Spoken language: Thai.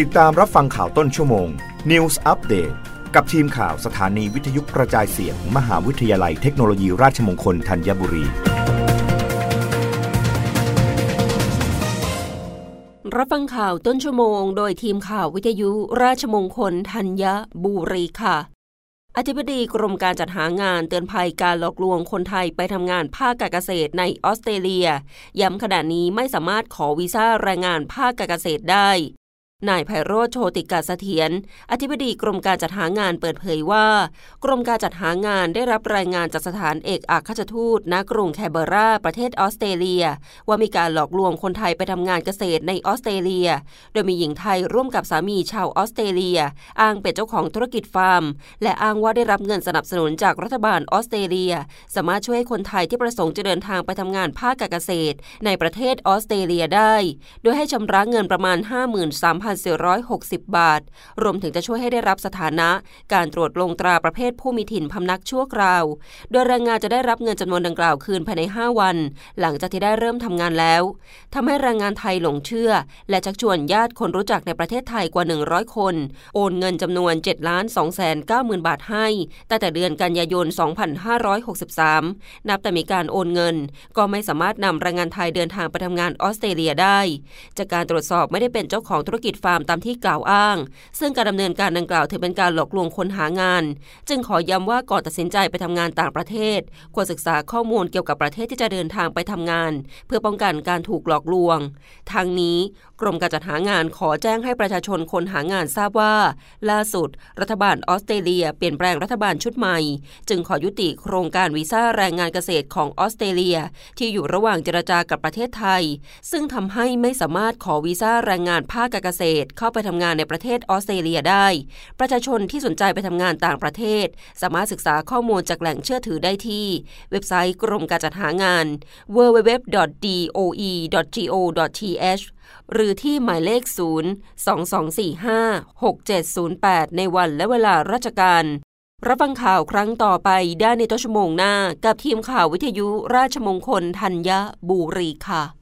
ติดตามรับฟังข่าวต้นชั่วโมง News Update กับทีมข่าวสถานีวิทยุกระจายเสียงมมหาวิทยาลัยเทคโนโลยีราชมงคลธัญบุรี รับฟังข่าวต้นชั่วโมง โดยทีมข่าววิทยุราชมงคลธัญบุรีค่ะ อธิบดีกรมการจัดหางานเตือนภัยการหลอกลวงคนไทยไปทำงานภาคการเกษตรในออสเตรเลีย ย้ำขณะนี้ไม่สามารถขอวีซ่าแรงงานภาคการเกษตรได้ นายไพโรธโชติกาสเสถียรอธิบดีกรมการจัดหางานเปิดเผยว่า กรมการจัดหางานได้รับรายงานจากสถานเอกอัครราชทูตณกรุงแคเบรา ประเทศออสเตรเลีย ว่ามีการหลอกลวงคนไทยไปทำงานเกษตรในออสเตรเลีย โดยมีหญิงไทยร่วมกับสามีชาวออสเตรเลีย อ้างเป็นเจ้าของธุรกิจฟาร์ม และอ้างว่าได้รับเงินสนับสนุนจากรัฐบาลออสเตรเลีย สามารถช่วยคนไทยที่ประสงค์จะเดินทางไปทำงานภาคการเกษตร ในประเทศออสเตรเลียได้ โดยให้ชำระเงินประมาณ 53,460 60 บาท รวมถึงจะช่วยให้ได้รับสถานะ การตรวจลงตราประเภทผู้มีถิ่นพำนักชั่วคราว โดยแรงงานจะได้รับเงินจำนวนดังกล่าวคืนภายใน 5 วัน หลังจากที่ได้เริ่มทำงานแล้วทำให้แรงงานไทยหลงเชื่อ และชักชวนญาติคนรู้จักในประเทศไทยกว่า 100 คน โอนเงินจำนวน7ล้าน2แสน9หมื่นบาทให้ตั้งแต่เดือนกันยายน 2563 นับแต่มีการโอนเงิน ก็ไม่สามารถนำแรงงานไทยเดินทางไปทำงานออสเตรเลียได้ จากการตรวจสอบไม่ได้เป็นเจ้าของธุรกิจฟาร์มตามที่กล่าวอ้าง ซึ่งการดำเนินการดังกล่าวถือเป็นการหลอกลวงคนหางาน จึงขอย้ำว่าก่อนตัดสินใจไปทำงานต่างประเทศ ควรศึกษาข้อมูลเกี่ยวกับประเทศที่จะเดินทางไปทำงาน เพื่อป้องกันการถูกหลอกลวงทางนี้กรมการจัดหางานขอแจ้งให้ประชาชนคนหางานทราบว่า ล่าสุด รัฐบาลออสเตรเลียเปลี่ยนแปลงรัฐบาลชุดใหม่ จึงขอยุติโครงการวีซ่าแรงงานเกษตรของออสเตรเลีย ที่อยู่ระหว่างเจรจากับประเทศไทย ซึ่งทำให้ไม่สามารถขอวีซ่าแรงงานภาคการเกษตรเข้าไปทำงานในประเทศออสเตรเลียได้ ประชาชนที่สนใจไปทำงานต่างประเทศ สามารถศึกษาข้อมูลจากแหล่งเชื่อถือได้ที่ เว็บไซต์กรมการจัดหางาน www.doe.go.th หรือที่หมายเลข 0 2245 6708 ในวันและเวลาราชการ รับฟังข่าวครั้งต่อไปได้ในต้นชั่วโมงหน้า กับทีมข่าววิทยุราชมงคลธัญบุรีค่ะ